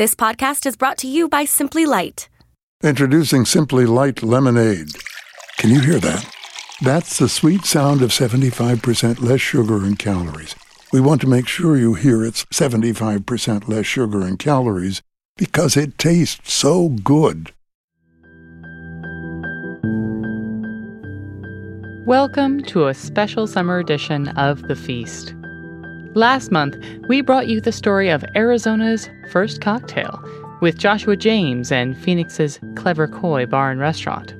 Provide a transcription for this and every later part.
This podcast is brought to you by Simply Light. Introducing Simply Light Lemonade. Can you hear that? That's the sweet sound of 75% less sugar and calories. We want to make sure you hear it's 75% less sugar and calories because it tastes so good. Welcome to a special summer edition of The Feast. Last month, we brought you the story of Arizona's first cocktail with Joshua James and Phoenix's Clever Koi Bar and Restaurant.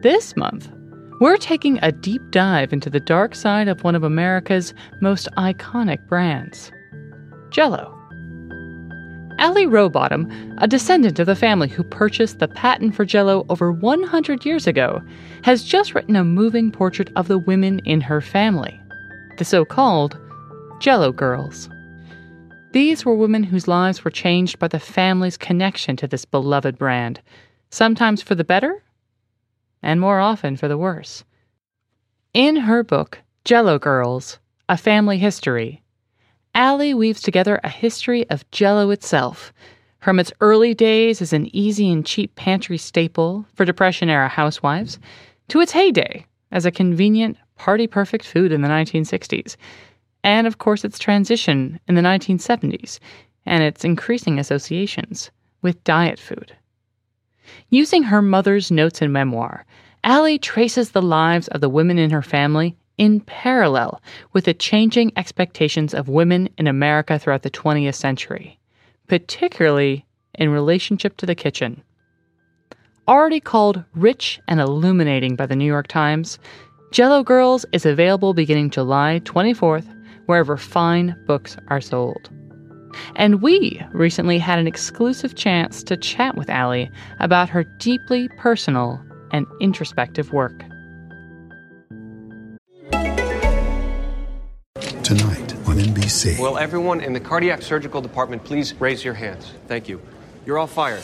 This month, we're taking a deep dive into the dark side of one of America's most iconic brands, Jello. Allie Rowbottom, a descendant of the family who purchased the patent for Jello over 100 years ago, has just written a moving portrait of the women in her family, the so called Jello Girls. These were women whose lives were changed by the family's connection to this beloved brand, sometimes for the better, and more often for the worse. In her book, Jello Girls A Family History, Allie weaves together a history of Jello itself, from its early days as an easy and cheap pantry staple for Depression era housewives, to its heyday as a convenient, party perfect food in the 1960s and of course its transition in the 1970s and its increasing associations with diet food. Using her mother's notes and memoir, Allie traces the lives of the women in her family in parallel with the changing expectations of women in America throughout the 20th century, particularly in relationship to the kitchen. Already called rich and illuminating by the New York Times, Jello Girls is available beginning July 24th wherever fine books are sold. And we recently had an exclusive chance to chat with Allie about her deeply personal and introspective work. Tonight on NBC. Will everyone in the cardiac surgical department please raise your hands? Thank you. You're all fired.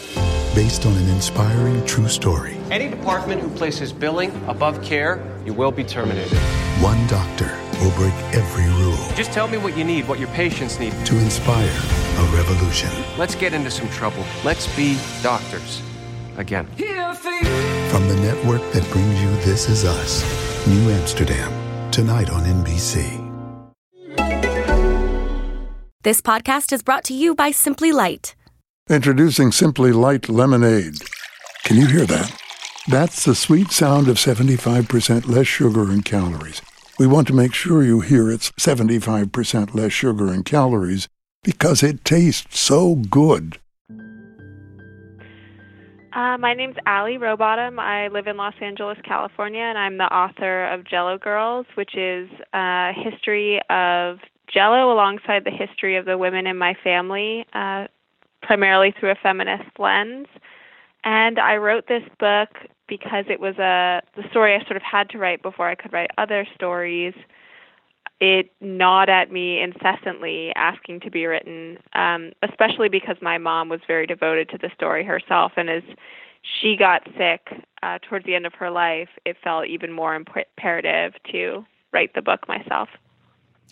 Based on an inspiring true story. Any department who places billing above care, you will be terminated. One doctor will break every rule. Just tell me what you need, what your patients need. To inspire a revolution. Let's get into some trouble. Let's be doctors. Again. From the network that brings you This Is Us, New Amsterdam, tonight on NBC. This podcast is brought to you by Simply Light. Introducing Simply Light Lemonade. Can you hear that? That's the sweet sound of 75% less sugar and calories. We want to make sure you hear it's 75% less sugar and calories because it tastes so good. Uh, my name's Allie Rowbottom. I live in Los Angeles, California, and I'm the author of Jello Girls, which is a history of Jello alongside the history of the women in my family, uh, primarily through a feminist lens. And I wrote this book because it was a the story I sort of had to write before I could write other stories. It gnawed at me incessantly, asking to be written, um, especially because my mom was very devoted to the story herself, and as she got sick uh, towards the end of her life, it felt even more imperative to write the book myself.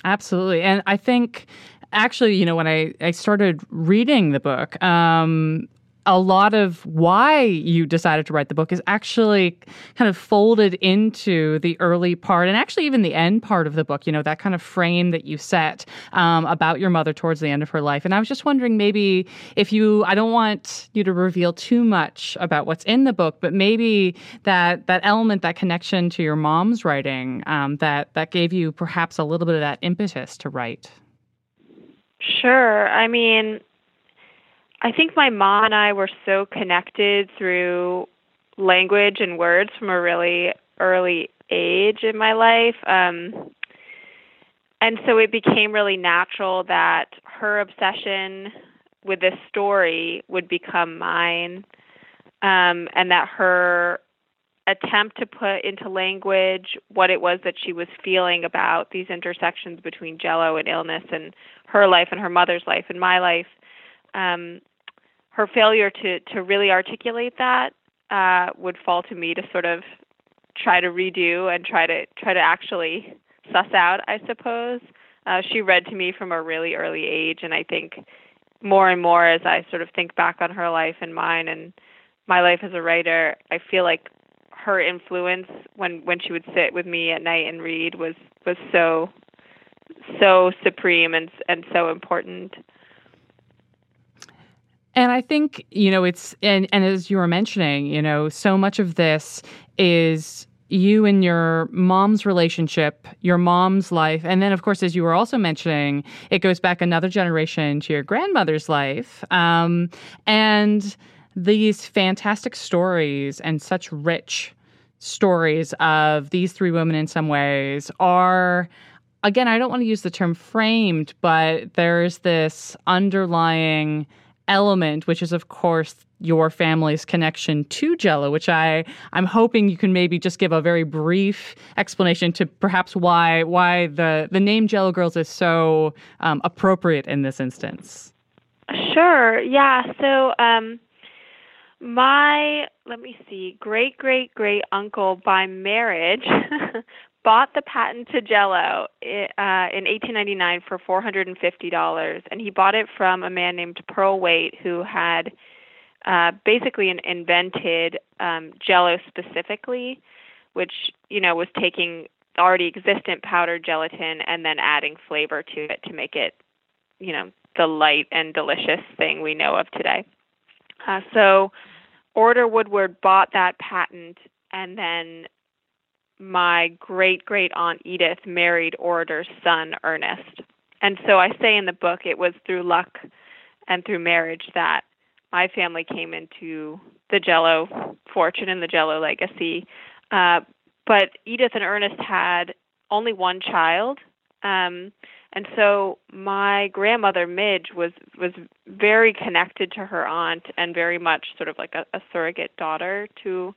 Absolutely, and I think actually, you know, when I, I started reading the book, um, a lot of why you decided to write the book is actually kind of folded into the early part and actually even the end part of the book, you know, that kind of frame that you set um, about your mother towards the end of her life. And I was just wondering maybe if you, I don't want you to reveal too much about what's in the book, but maybe that, that element, that connection to your mom's writing, um, that, that gave you perhaps a little bit of that impetus to write. Sure. I mean, I think my mom and I were so connected through language and words from a really early age in my life. Um, and so it became really natural that her obsession with this story would become mine, um, and that her attempt to put into language what it was that she was feeling about these intersections between jello and illness and her life and her mother's life and my life um, her failure to to really articulate that uh, would fall to me to sort of try to redo and try to try to actually suss out. I suppose uh, she read to me from a really early age, and I think more and more as I sort of think back on her life and mine and my life as a writer, I feel like her influence when when she would sit with me at night and read was was so so supreme and and so important. And I think, you know, it's and and as you were mentioning, you know, so much of this is you and your mom's relationship, your mom's life, and then of course, as you were also mentioning, it goes back another generation to your grandmother's life, um, and these fantastic stories and such rich stories of these three women in some ways are again i don't want to use the term framed but there's this underlying element, which is of course your family's connection to Jello, which I I'm hoping you can maybe just give a very brief explanation to perhaps why why the the name Jello Girls is so um, appropriate in this instance. Sure. Yeah. So um, my let me see, great great great uncle by marriage bought the patent to Jello uh, in 1899 for $450, and he bought it from a man named Pearle Wait who had uh, basically an, invented um, Jello specifically, which you know was taking already existent powdered gelatin and then adding flavor to it to make it, you know, the light and delicious thing we know of today. Uh, so, Orator Woodward bought that patent and then my great great aunt Edith married Orator's son Ernest. And so I say in the book it was through luck and through marriage that my family came into the Jello fortune and the Jello legacy. Uh, but Edith and Ernest had only one child. Um, and so my grandmother Midge was was very connected to her aunt and very much sort of like a, a surrogate daughter to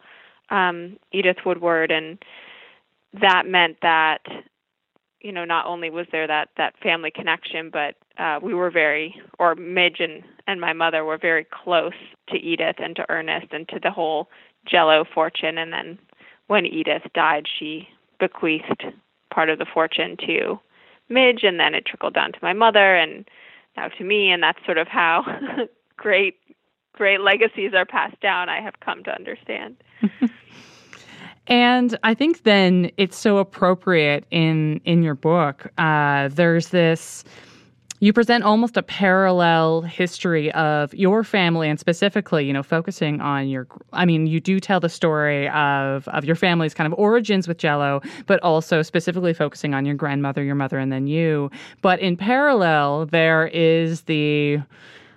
um, Edith Woodward and that meant that you know not only was there that that family connection but uh we were very or midge and and my mother were very close to edith and to ernest and to the whole jello fortune. And then when edith died she bequeathed part of the fortune to midge and then it trickled down to my mother and now to me. And that's sort of how great great legacies are passed down i have come to understand And I think then it's so appropriate in in your book. Uh, there's this. You present almost a parallel history of your family, and specifically, you know, focusing on your. I mean, you do tell the story of of your family's kind of origins with Jello, but also specifically focusing on your grandmother, your mother, and then you. But in parallel, there is the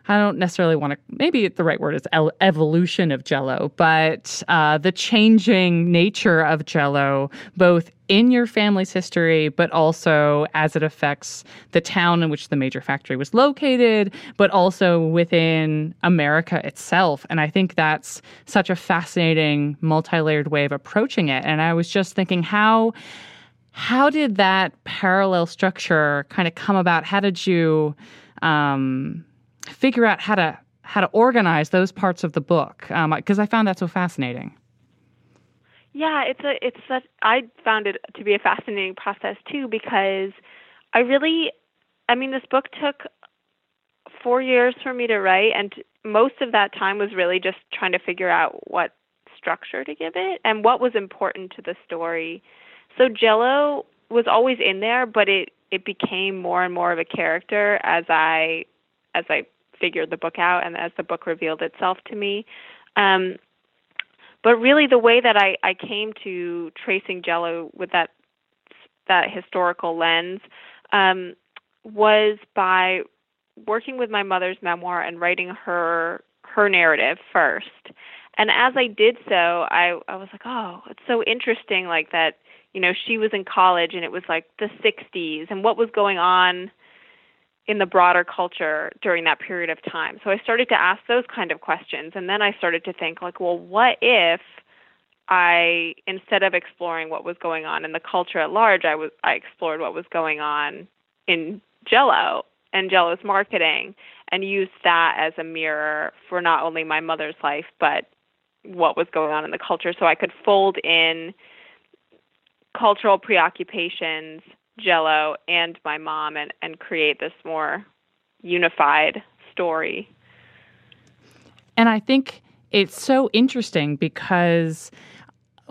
I don't necessarily want to, maybe the right word is evolution of Jello, but uh, the changing nature of Jello, both in your family's history, but also as it affects the town in which the major factory was located, but also within America itself. And I think that's such a fascinating, multi layered way of approaching it. And I was just thinking, how. How did that parallel structure kind of come about? How did you um, figure out how to how to organize those parts of the book because um, I found that so fascinating. Yeah, it's a it's such I found it to be a fascinating process too because I really I mean this book took 4 years for me to write and most of that time was really just trying to figure out what structure to give it and what was important to the story. So Jello was always in there, but it it became more and more of a character as I as I figured the book out and as the book revealed itself to me. Um, but really, the way that I, I came to tracing Jello with that that historical lens um, was by working with my mother's memoir and writing her her narrative first. And as I did so, I I was like, oh, it's so interesting, like that. You know, she was in college and it was like the 60s, and what was going on in the broader culture during that period of time. So I started to ask those kind of questions and then I started to think like, well, what if I instead of exploring what was going on in the culture at large, I was I explored what was going on in Jello and Jello's marketing and used that as a mirror for not only my mother's life but what was going on in the culture so I could fold in cultural preoccupations Jello and my mom and and create this more unified story. And I think it's so interesting because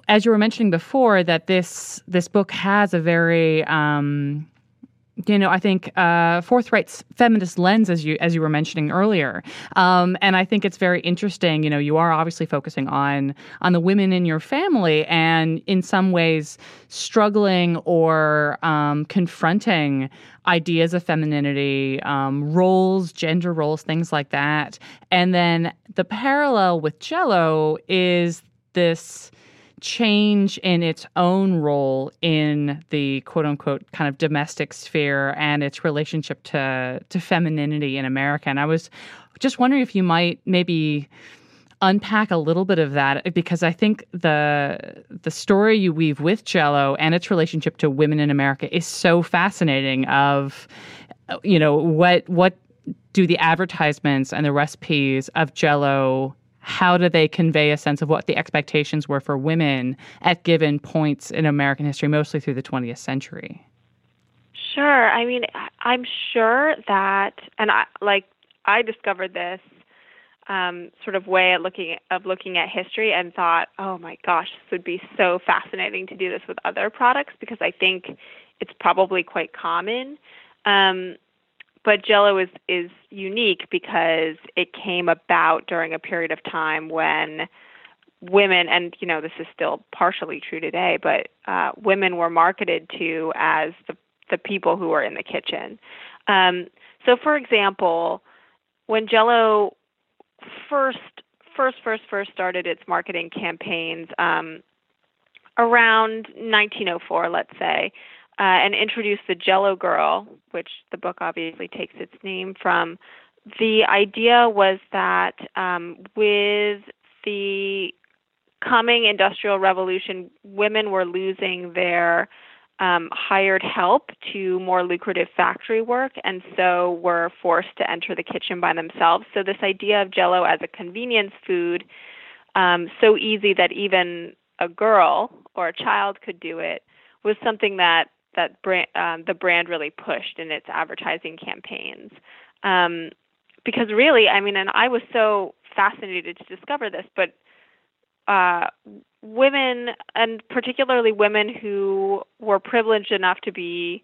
as you were mentioning before that this this book has a very um, you know, I think uh, forthright feminist lens, as you as you were mentioning earlier, um, and I think it's very interesting. You know, you are obviously focusing on on the women in your family, and in some ways struggling or um, confronting ideas of femininity, um, roles, gender roles, things like that. And then the parallel with Jello is this change in its own role in the quote unquote kind of domestic sphere and its relationship to to femininity in America. And I was just wondering if you might maybe unpack a little bit of that because I think the the story you weave with Jello and its relationship to women in America is so fascinating of you know what what do the advertisements and the recipes of Jello how do they convey a sense of what the expectations were for women at given points in American history, mostly through the 20th century? Sure. I mean, I'm sure that, and I like I discovered this um, sort of way of looking of looking at history and thought, oh my gosh, this would be so fascinating to do this with other products because I think it's probably quite common. Um, but Jello is is unique because it came about during a period of time when women and you know this is still partially true today but uh, women were marketed to as the the people who were in the kitchen. Um, so for example when jello first first first first started its marketing campaigns um, around 1904 let's say uh, and introduced the Jello Girl, which the book obviously takes its name from. The idea was that um, with the coming industrial revolution, women were losing their um, hired help to more lucrative factory work, and so were forced to enter the kitchen by themselves. So this idea of Jello as a convenience food, um, so easy that even a girl or a child could do it, was something that that brand, um, the brand really pushed in its advertising campaigns. Um, because really, I mean, and I was so fascinated to discover this, but uh, women, and particularly women who were privileged enough to be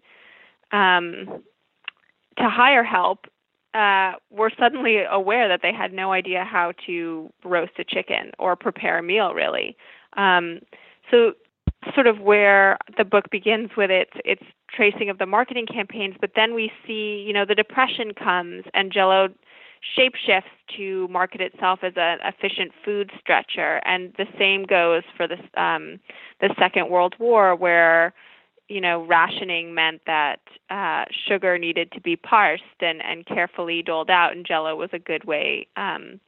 um, to hire help, uh, were suddenly aware that they had no idea how to roast a chicken or prepare a meal, really. Um, so sort of where the book begins with its its tracing of the marketing campaigns, but then we see, you know, the depression comes and Jello shapeshifts to market itself as an efficient food stretcher, and the same goes for the um, the Second World War, where you know rationing meant that uh, sugar needed to be parsed and and carefully doled out, and Jello was a good way um,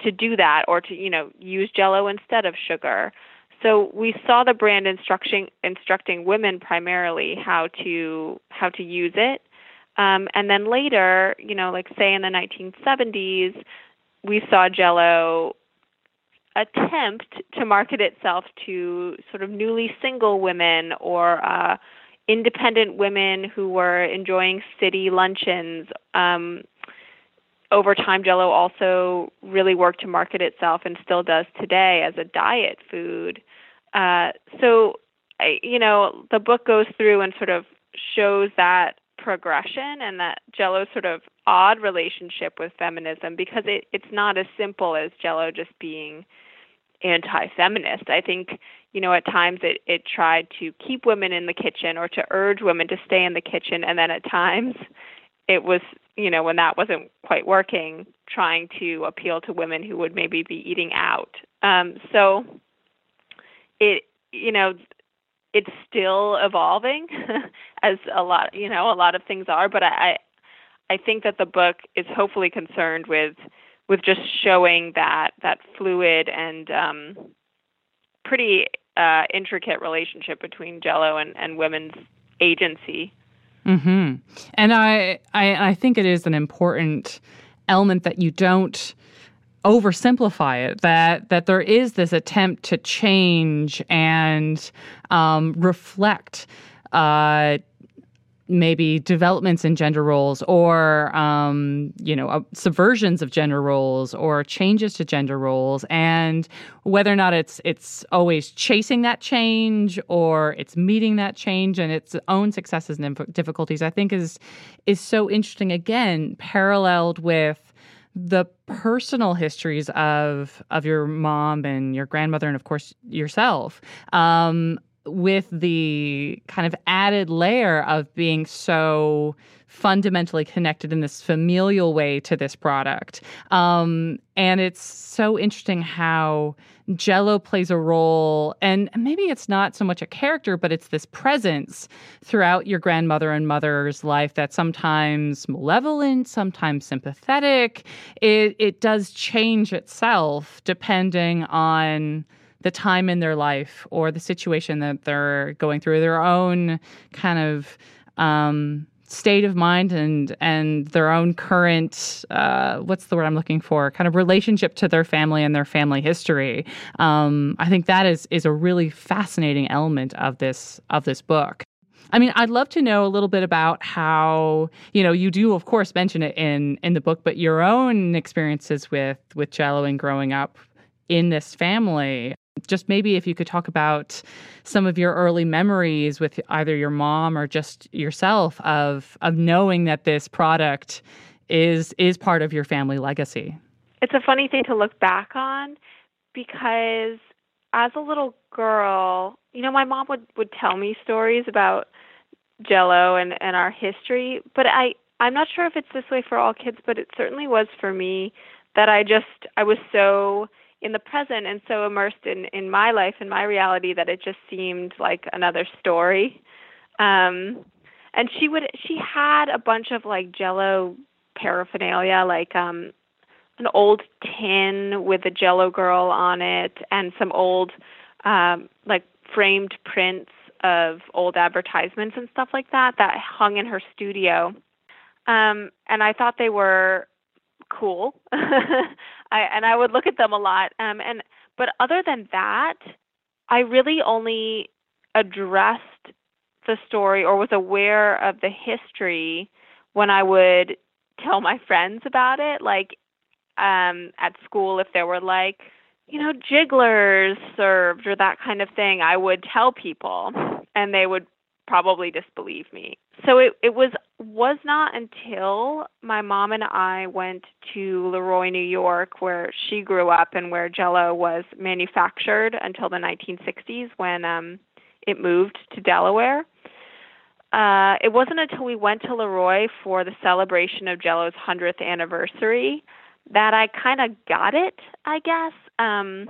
to do that, or to you know use Jello instead of sugar. So we saw the brand instructing instructing women primarily how to how to use it, um, and then later, you know, like say in the 1970s, we saw Jello attempt to market itself to sort of newly single women or uh, independent women who were enjoying city luncheons. Um, over time, Jello also really worked to market itself and still does today as a diet food. Uh, so, I, you know, the book goes through and sort of shows that progression and that Jello's sort of odd relationship with feminism because it, it's not as simple as Jello just being anti-feminist. I think you know at times it it tried to keep women in the kitchen or to urge women to stay in the kitchen, and then at times it was you know when that wasn't quite working, trying to appeal to women who would maybe be eating out. Um, so it you know it's still evolving as a lot you know a lot of things are but i i think that the book is hopefully concerned with with just showing that that fluid and um pretty uh intricate relationship between jello and and women's agency. Mhm and i i i think it is an important element that you don't oversimplify it that that there is this attempt to change and um, reflect uh, maybe developments in gender roles or um, you know uh, subversions of gender roles or changes to gender roles and whether or not it's it's always chasing that change or it's meeting that change and its own successes and difficulties i think is is so interesting again paralleled with the personal histories of of your mom and your grandmother and of course yourself um, with the kind of added layer of being so fundamentally connected in this familial way to this product. Um, and it's so interesting how Jello plays a role, and maybe it's not so much a character, but it's this presence throughout your grandmother and mother's life that's sometimes malevolent, sometimes sympathetic. It it does change itself depending on the time in their life or the situation that they're going through, their own kind of um, state of mind and and their own current uh, what's the word I'm looking for kind of relationship to their family and their family history. Um, I think that is is a really fascinating element of this of this book. I mean, I'd love to know a little bit about how you know you do, of course, mention it in in the book, but your own experiences with with Jello and growing up in this family just maybe if you could talk about some of your early memories with either your mom or just yourself of of knowing that this product is is part of your family legacy. It's a funny thing to look back on because as a little girl, you know, my mom would would tell me stories about Jello and and our history, but I I'm not sure if it's this way for all kids, but it certainly was for me that I just I was so in the present and so immersed in in my life and my reality that it just seemed like another story. Um and she would she had a bunch of like jello paraphernalia like um an old tin with a jello girl on it and some old um like framed prints of old advertisements and stuff like that that hung in her studio. Um and i thought they were cool. I and I would look at them a lot. Um, and but other than that, I really only addressed the story or was aware of the history when I would tell my friends about it, like um, at school if there were like you know jigglers served or that kind of thing. I would tell people, and they would probably disbelieve me. So it it was was not until my mom and I went to Le Roy, New York, where she grew up and where Jello was manufactured until the 1960s when um it moved to Delaware. Uh, it wasn't until we went to Le Roy for the celebration of Jello's 100th anniversary that I kind of got it, I guess. Um,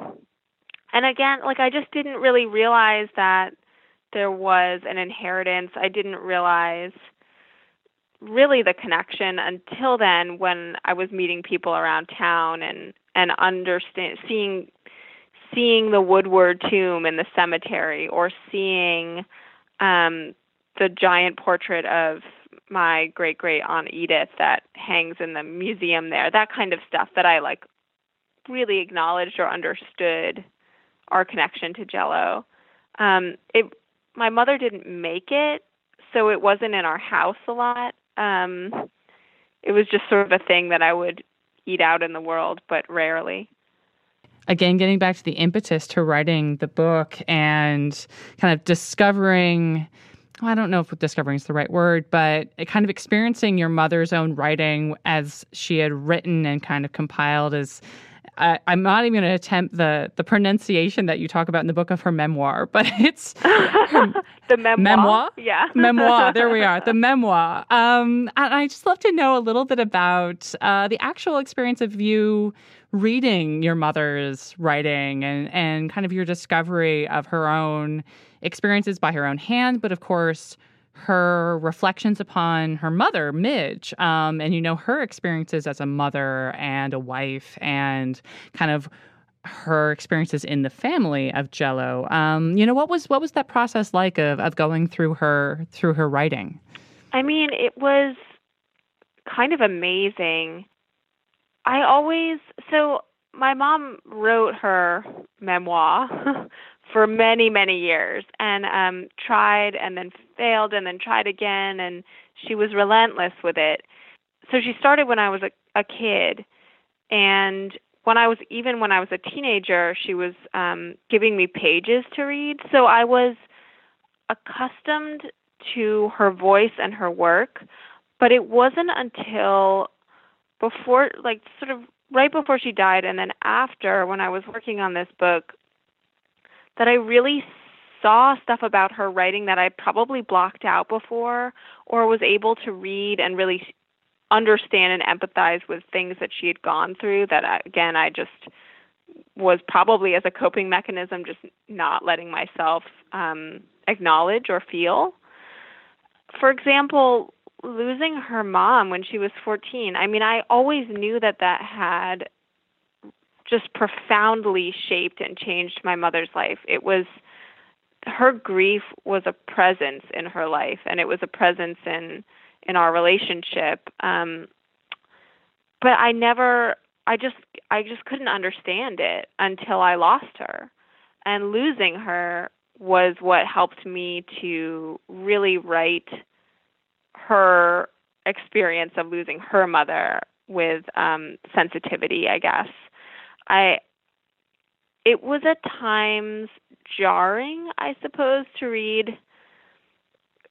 and again, like I just didn't really realize that there was an inheritance. I didn't realize really the connection until then when I was meeting people around town and and understand seeing seeing the Woodward tomb in the cemetery or seeing um the giant portrait of my great great aunt Edith that hangs in the museum there that kind of stuff that I like really acknowledged or understood our connection to jello um it my mother didn't make it, so it wasn't in our house a lot. Um, it was just sort of a thing that I would eat out in the world, but rarely. Again, getting back to the impetus to writing the book and kind of discovering. I don't know if discovering is the right word, but kind of experiencing your mother's own writing as she had written and kind of compiled as I, am not even going to attempt the the pronunciation that you talk about in the book of her memoir, but it's the memoir. Memoir, yeah, memoir. There we are, the memoir. Um, and I just love to know a little bit about uh, the actual experience of you reading your mother's writing and and kind of your discovery of her own experiences by her own hand, but of course her reflections upon her mother, Midge, um, and you know her experiences as a mother and a wife, and kind of her experiences in the family of Jello. Um, you know what was what was that process like of of going through her through her writing? I mean, it was kind of amazing. I always so my mom wrote her memoir for many many years and um tried and then failed and then tried again and she was relentless with it. So she started when I was a, a kid and when I was even when I was a teenager, she was um giving me pages to read. So I was accustomed to her voice and her work, but it wasn't until before like sort of right before she died and then after when I was working on this book that I really saw stuff about her writing that I probably blocked out before or was able to read and really understand and empathize with things that she had gone through that I, again I just was probably as a coping mechanism just not letting myself um acknowledge or feel. For example, losing her mom when she was 14, I mean, I always knew that that had just profoundly shaped and changed my mother's life. It was her grief was a presence in her life and it was a presence in in our relationship. Um but I never I just I just couldn't understand it until I lost her. And losing her was what helped me to really write her experience of losing her mother with um sensitivity i guess i it was at times jarring i suppose to read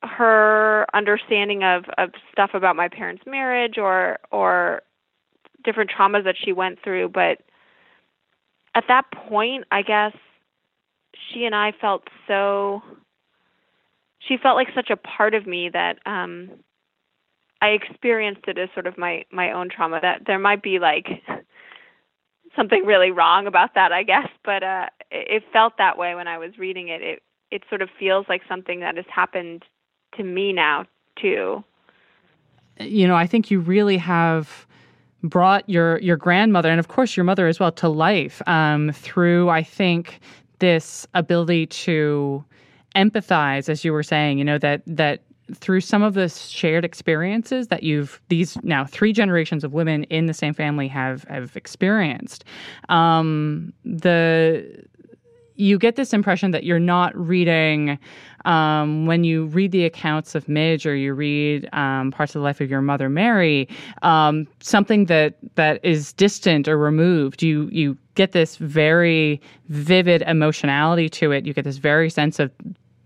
her understanding of of stuff about my parents marriage or or different traumas that she went through but at that point i guess she and i felt so she felt like such a part of me that um I experienced it as sort of my my own trauma that there might be like something really wrong about that I guess but uh it felt that way when I was reading it. It it sort of feels like something that has happened to me now too. You know I think you really have brought your your grandmother and of course your mother as well to life um, through I think this ability to empathize as you were saying you know that that through some of the shared experiences that you've these now three generations of women in the same family have have experienced um, the you get this impression that you're not reading um, when you read the accounts of Midge or you read um, parts of the life of your mother Mary, um, something that that is distant or removed. You you get this very vivid emotionality to it. You get this very sense of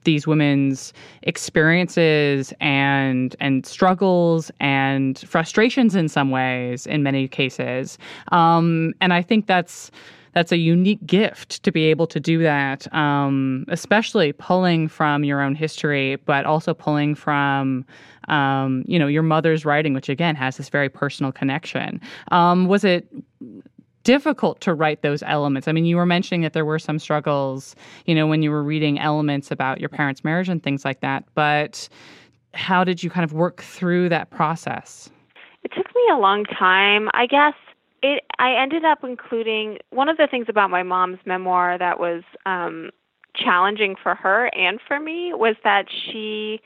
these women's experiences and and struggles and frustrations in some ways in many cases. Um, and i think that's that's a unique gift to be able to do that um, especially pulling from your own history but also pulling from um, you know your mother's writing which again has this very personal connection. Um, was it difficult to write those elements. I mean, you were mentioning that there were some struggles, you know, when you were reading elements about your parents' marriage and things like that, but how did you kind of work through that process? It took me a long time. I guess it I ended up including one of the things about my mom's memoir that was um challenging for her and for me was that she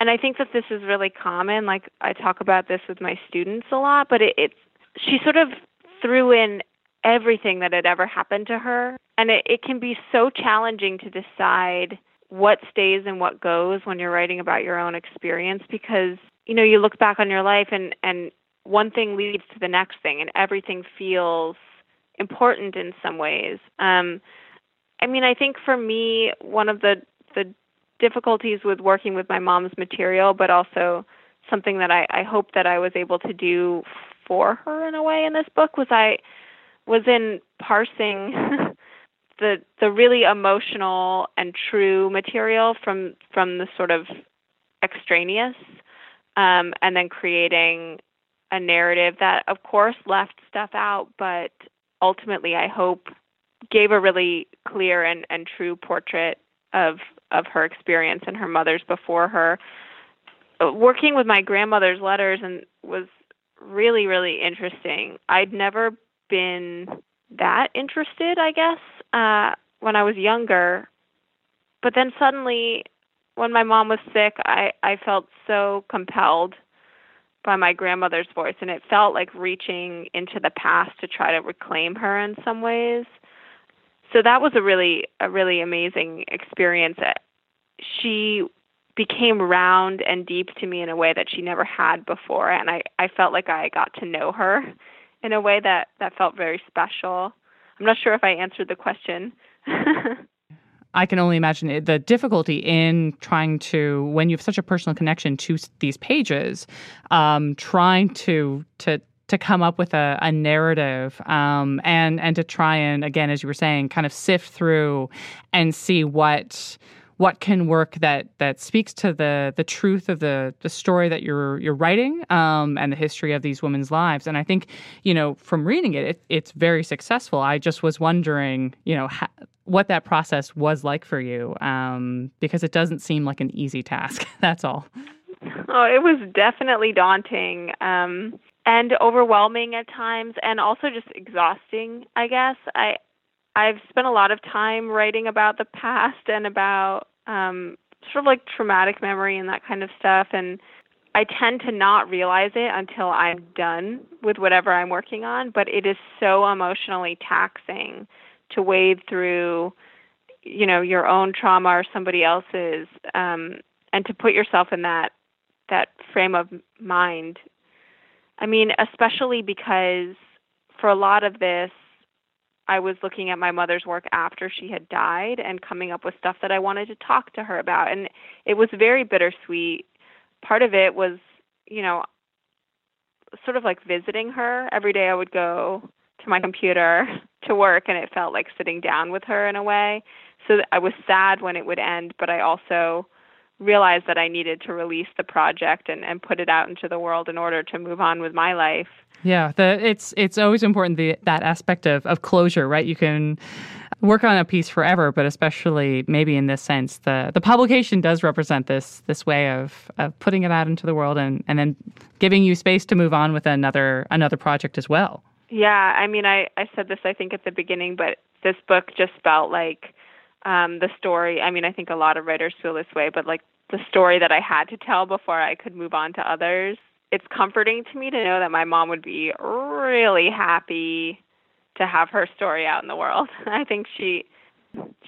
and I think that this is really common like I talk about this with my students a lot but it, it's she sort of threw in everything that had ever happened to her. And it, it can be so challenging to decide what stays and what goes when you're writing about your own experience because, you know, you look back on your life and, and one thing leads to the next thing and everything feels important in some ways. Um, I mean, I think for me, one of the, the difficulties with working with my mom's material, but also something that I, I hope that I was able to do for her in a way in this book was I was in parsing the the really emotional and true material from from the sort of extraneous um, and then creating a narrative that of course left stuff out but ultimately I hope gave a really clear and, and true portrait of of her experience and her mother's before her. Working with my grandmother's letters and was really, really interesting. I'd never been that interested, I guess, uh, when I was younger. But then suddenly, when my mom was sick, I, I felt so compelled by my grandmother's voice, and it felt like reaching into the past to try to reclaim her in some ways. So that was a really, a really amazing experience. She became round and deep to me in a way that she never had before and I I felt like I got to know her in a way that that felt very special. I'm not sure if I answered the question. I can only imagine the difficulty in trying to, when you have such a personal connection to these pages, um, trying to to to come up with a, a narrative um, and and to try and again, as you were saying, kind of sift through and see what what can work that that speaks to the the truth of the the story that you're you're writing um, and the history of these women's lives. And I think you know from reading it, it it's very successful. I just was wondering, you know, ha- what that process was like for you um, because it doesn't seem like an easy task. That's all. Oh, it was definitely daunting um, and overwhelming at times, and also just exhausting. I guess I I've spent a lot of time writing about the past and about um, sort of like traumatic memory and that kind of stuff. And I tend to not realize it until I'm done with whatever I'm working on. But it is so emotionally taxing to wade through, you know, your own trauma or somebody else's, um, and to put yourself in that that frame of mind. I mean, especially because for a lot of this, I was looking at my mother's work after she had died and coming up with stuff that I wanted to talk to her about. And it was very bittersweet. Part of it was, you know, sort of like visiting her. Every day I would go to my computer to work and it felt like sitting down with her in a way. So I was sad when it would end, but I also realized that I needed to release the project and, and put it out into the world in order to move on with my life. Yeah, the, it's it's always important the, that aspect of, of closure, right? You can work on a piece forever, but especially maybe in this sense, the the publication does represent this this way of, of putting it out into the world and, and then giving you space to move on with another another project as well. Yeah, I mean, I I said this I think at the beginning, but this book just felt like um, the story. I mean, I think a lot of writers feel this way, but like the story that I had to tell before I could move on to others it's comforting to me to know that my mom would be really happy to have her story out in the world. I think she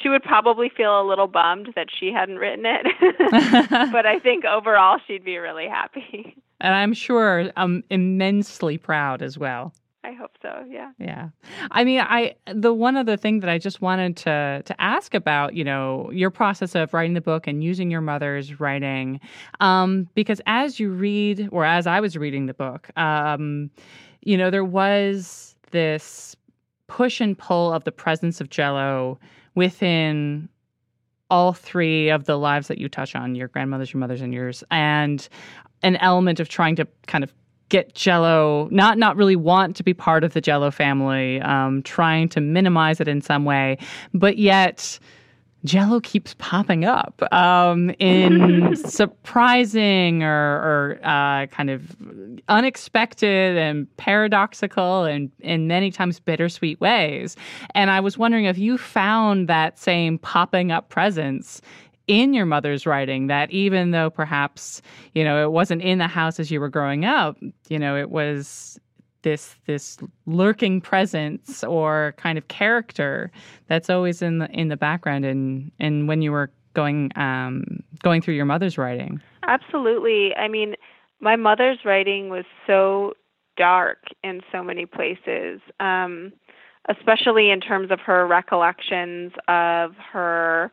she would probably feel a little bummed that she hadn't written it. but I think overall she'd be really happy. And I'm sure I'm immensely proud as well. I hope so. Yeah. Yeah. I mean, I the one other thing that I just wanted to to ask about, you know, your process of writing the book and using your mother's writing, um, because as you read, or as I was reading the book, um, you know, there was this push and pull of the presence of Jello within all three of the lives that you touch on your grandmother's, your mother's, and yours, and an element of trying to kind of get Jello, not not really want to be part of the Jello family, um, trying to minimize it in some way, but yet. Jello keeps popping up um, in surprising or, or uh, kind of unexpected and paradoxical and in many times bittersweet ways. And I was wondering if you found that same popping up presence in your mother's writing that even though perhaps you know it wasn't in the house as you were growing up you know it was this this lurking presence or kind of character that's always in the in the background and and when you were going um going through your mother's writing. Absolutely. I mean my mother's writing was so dark in so many places um especially in terms of her recollections of her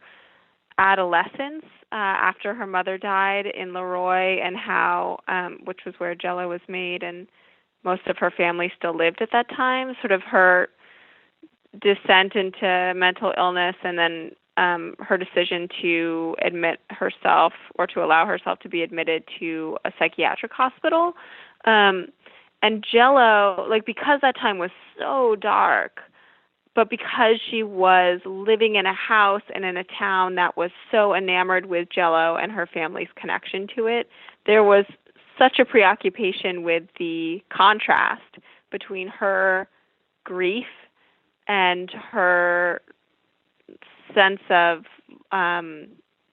adolescence uh, after her mother died in Le Roy, and how, um, which was where Jello was made, and most of her family still lived at that time. Sort of her descent into mental illness, and then um, her decision to admit herself or to allow herself to be admitted to a psychiatric hospital. Um, and Jello, like because that time was so dark, but because she was living in a house and in a town that was so enamored with jello and her family's connection to it there was such a preoccupation with the contrast between her grief and her sense of um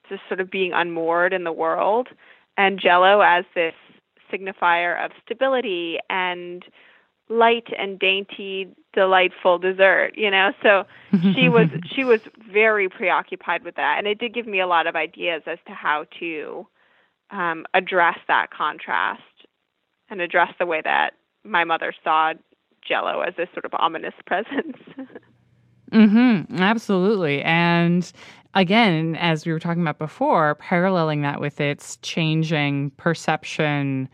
just sort of being unmoored in the world and jello as this signifier of stability and light and dainty, delightful dessert, you know. So she was she was very preoccupied with that, and it did give me a lot of ideas as to how to um, address that contrast and address the way that my mother saw Jello as this sort of ominous presence. mm-hmm. Absolutely, and again, as we were talking about before, paralleling that with its changing perception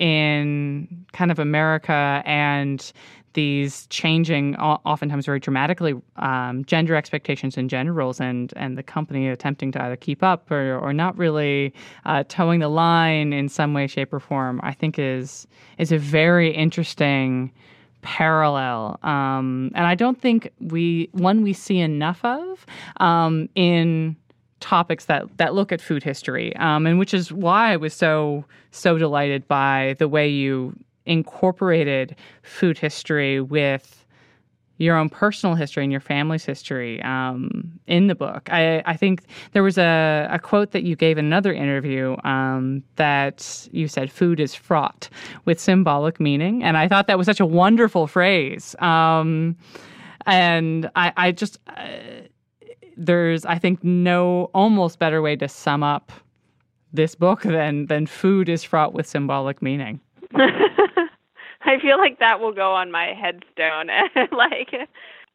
in kind of America and these changing, oftentimes very dramatically, um, gender expectations and gender roles, and and the company attempting to either keep up or or not really uh, toeing the line in some way, shape, or form, I think is is a very interesting parallel, um, and I don't think we one we see enough of um, in topics that that look at food history, um, and which is why I was so so delighted by the way you incorporated food history with your own personal history and your family's history um, in the book. I, I, think there was a, a, quote that you gave in another interview um, that you said, food is fraught with symbolic meaning. And I thought that was such a wonderful phrase. Um, and I, I just, uh, there's, I think, no almost better way to sum up this book than, than food is fraught with symbolic meaning. I feel like that will go on my headstone. like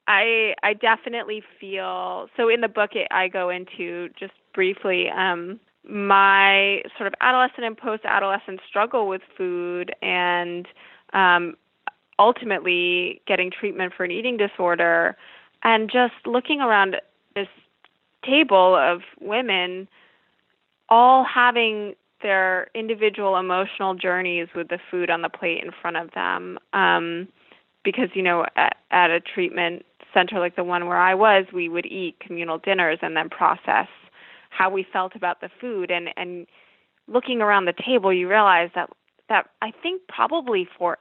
I I definitely feel so in the book it, I go into just briefly um my sort of adolescent and post-adolescent struggle with food and um ultimately getting treatment for an eating disorder and just looking around this table of women all having their individual emotional journeys with the food on the plate in front of them. Um, because, you know, at, at a treatment center like the one where I was, we would eat communal dinners and then process how we felt about the food. And, and looking around the table, you realize that, that I think probably for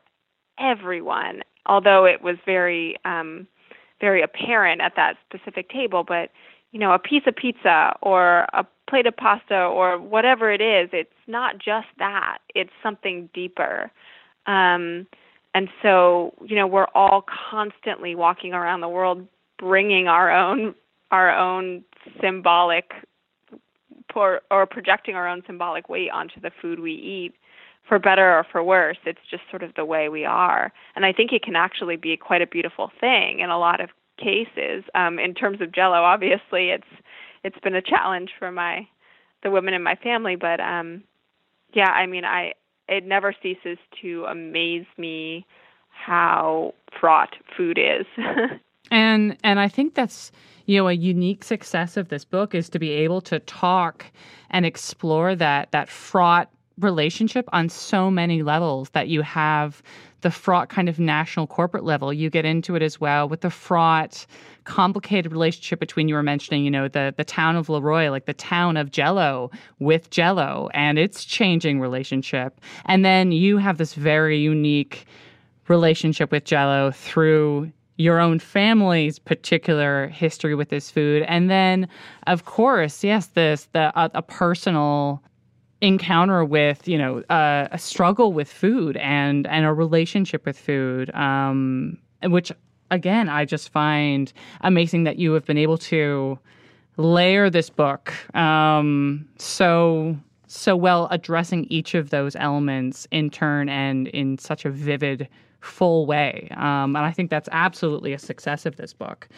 everyone, although it was very, um, very apparent at that specific table, but you know, a piece of pizza or a plate of pasta or whatever it is, it's not just that. It's something deeper. Um, and so, you know, we're all constantly walking around the world bringing our own our own symbolic or, or projecting our own symbolic weight onto the food we eat for better or for worse it's just sort of the way we are and i think it can actually be quite a beautiful thing in a lot of cases. Um, in terms of Jello, obviously, it's it's been a challenge for my the women in my family, but um, yeah, I mean, I it never ceases to amaze me how fraught food is. and and I think that's you know a unique success of this book is to be able to talk and explore that that fraught relationship on so many levels that you have the fraught kind of national corporate level. You get into it as well with the fraught, complicated relationship between you were mentioning, you know, the the town of Le Roy, like the town of Jello with Jello and its changing relationship. And then you have this very unique relationship with Jello through your own family's particular history with this food and then of course yes this the uh, a personal encounter with you know uh, a struggle with food and and a relationship with food um, which again i just find amazing that you have been able to layer this book um, so so well addressing each of those elements in turn and in such a vivid full way. Um, and i think that's absolutely a success of this book.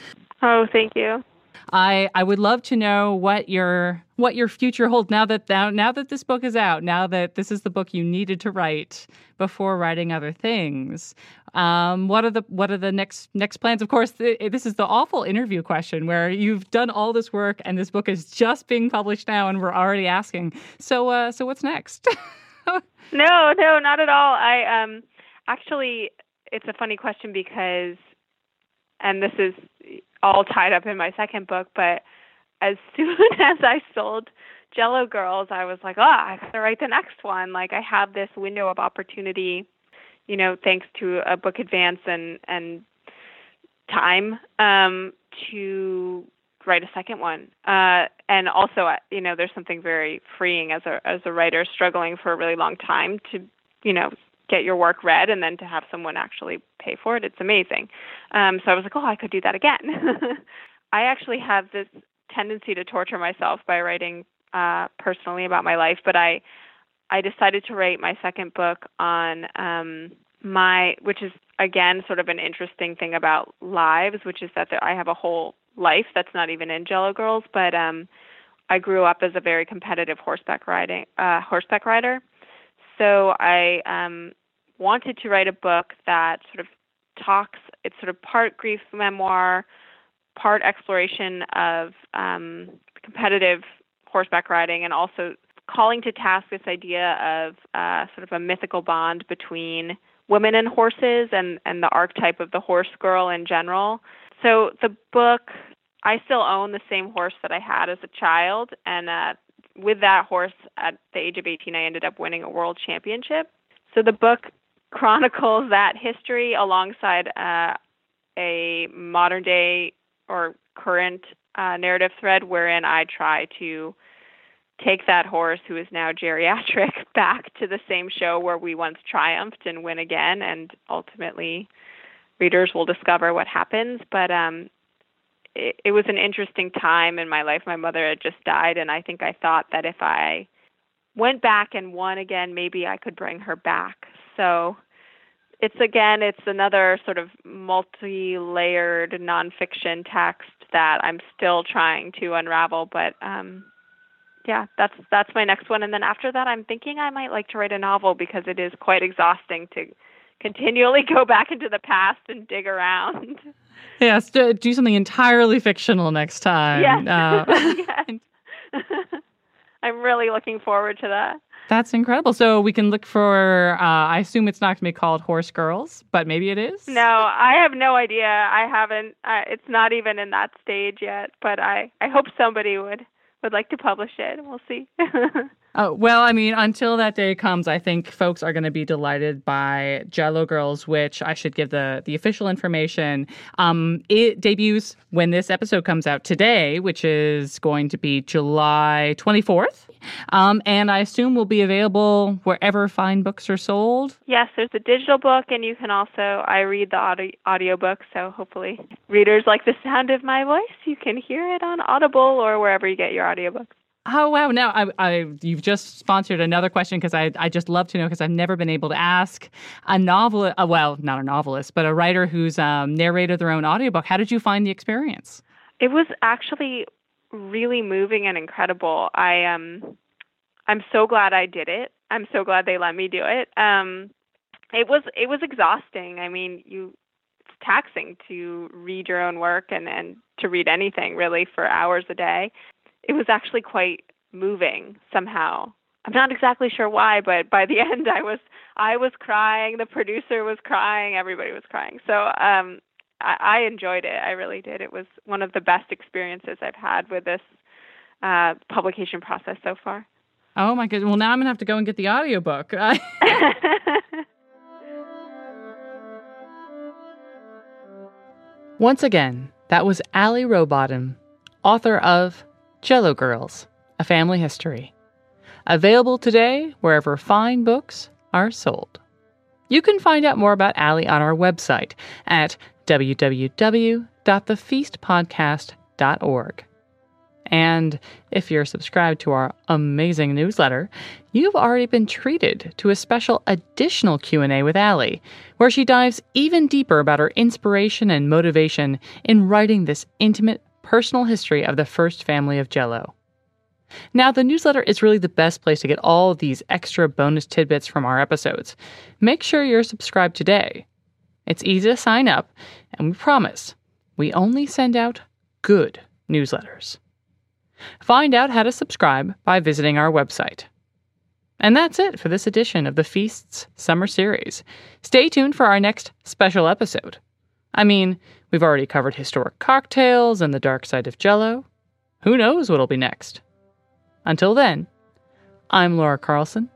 Oh thank you I I would love to know what your what your future holds now that now, now that this book is out, now that this is the book you needed to write before writing other things. Um, what are the what are the next next plans? Of course, this is the awful interview question where you've done all this work and this book is just being published now, and we're already asking. So uh, so what's next? no, no, not at all. I um actually it's a funny question because and this is all tied up in my second book, but as soon as I sold Jello Girls, I was like, oh, I gotta write the next one. Like I have this window of opportunity, you know, thanks to a book advance and and time um, to write a second one. Uh, and also, you know, there's something very freeing as a as a writer struggling for a really long time to, you know, get your work read and then to have someone actually pay for it it's amazing. Um so i was like oh i could do that again. I actually have this tendency to torture myself by writing uh personally about my life but i i decided to write my second book on um my which is again sort of an interesting thing about lives which is that there, i have a whole life that's not even in jello girls but um i grew up as a very competitive horseback riding uh horseback rider so I um, wanted to write a book that sort of talks. It's sort of part grief memoir, part exploration of um, competitive horseback riding, and also calling to task this idea of uh, sort of a mythical bond between women and horses, and and the archetype of the horse girl in general. So the book, I still own the same horse that I had as a child, and uh, with that horse at the age of 18, I ended up winning a world championship. So the book chronicles that history alongside uh, a modern day or current uh, narrative thread wherein I try to take that horse who is now geriatric back to the same show where we once triumphed and win again and ultimately readers will discover what happens but um it, it was an interesting time in my life. My mother had just died, and I think I thought that if I went back and won again, maybe I could bring her back. So it's again, it's another sort of multi-layered nonfiction text that I'm still trying to unravel. But um, yeah, that's that's my next one. And then after that, I'm thinking I might like to write a novel because it is quite exhausting to continually go back into the past and dig around. Yes, do something entirely fictional next time. Yes. Uh, yes. I'm really looking forward to that. That's incredible. So we can look for, uh, I assume it's not going to be called Horse Girls, but maybe it is? No, I have no idea. I haven't, uh, it's not even in that stage yet, but I, I hope somebody would, would like to publish it. We'll see. Uh, well, I mean, until that day comes, I think folks are going to be delighted by Jello Girls, which I should give the the official information. Um, it debuts when this episode comes out today, which is going to be July 24th. Um, and I assume will be available wherever fine books are sold. Yes, there's a digital book, and you can also I read the audio audiobook, so hopefully readers like the sound of my voice. You can hear it on Audible or wherever you get your audiobooks. Oh wow! Now I, I you've just sponsored another question because I I just love to know because I've never been able to ask a novel uh, well not a novelist but a writer who's um, narrated their own audiobook. How did you find the experience? It was actually really moving and incredible. I um I'm so glad I did it. I'm so glad they let me do it. Um, it was it was exhausting. I mean, you it's taxing to read your own work and and to read anything really for hours a day it was actually quite moving somehow. I'm not exactly sure why, but by the end I was I was crying, the producer was crying, everybody was crying. So um I, I enjoyed it. I really did. It was one of the best experiences I've had with this uh publication process so far. Oh my goodness. Well now I'm gonna have to go and get the audiobook. Once again, that was Allie Rowbottom, author of Jello Girls A Family History. Available today wherever fine books are sold. You can find out more about Allie on our website at www.thefeastpodcast.org. And if you're subscribed to our amazing newsletter, you've already been treated to a special additional Q&A with Allie, where she dives even deeper about her inspiration and motivation in writing this intimate personal history of the first family of Jello. Now, the newsletter is really the best place to get all these extra bonus tidbits from our episodes. Make sure you're subscribed today. It's easy to sign up, and we promise we only send out good newsletters. Find out how to subscribe by visiting our website. And that's it for this edition of the Feasts Summer Series. Stay tuned for our next special episode. I mean, we've already covered historic cocktails and the dark side of jello. Who knows what'll be next? Until then, I'm Laura Carlson,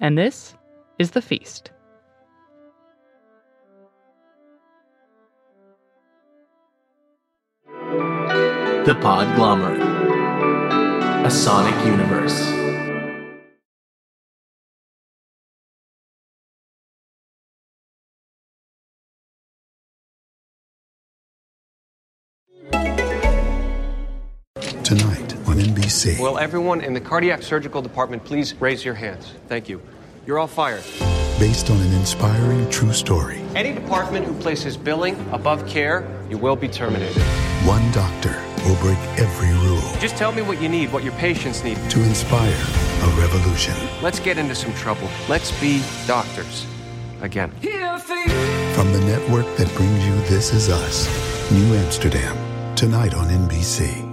and this is The Feast. The Podglomerate, a sonic universe. On NBC. Will everyone in the cardiac surgical department please raise your hands? Thank you. You're all fired. Based on an inspiring true story. Any department who places billing above care, you will be terminated. One doctor will break every rule Just tell me what you need, what your patients need. to inspire a revolution. Let's get into some trouble. Let's be doctors. Again. From the network that brings you This Is Us, New Amsterdam, tonight on NBC.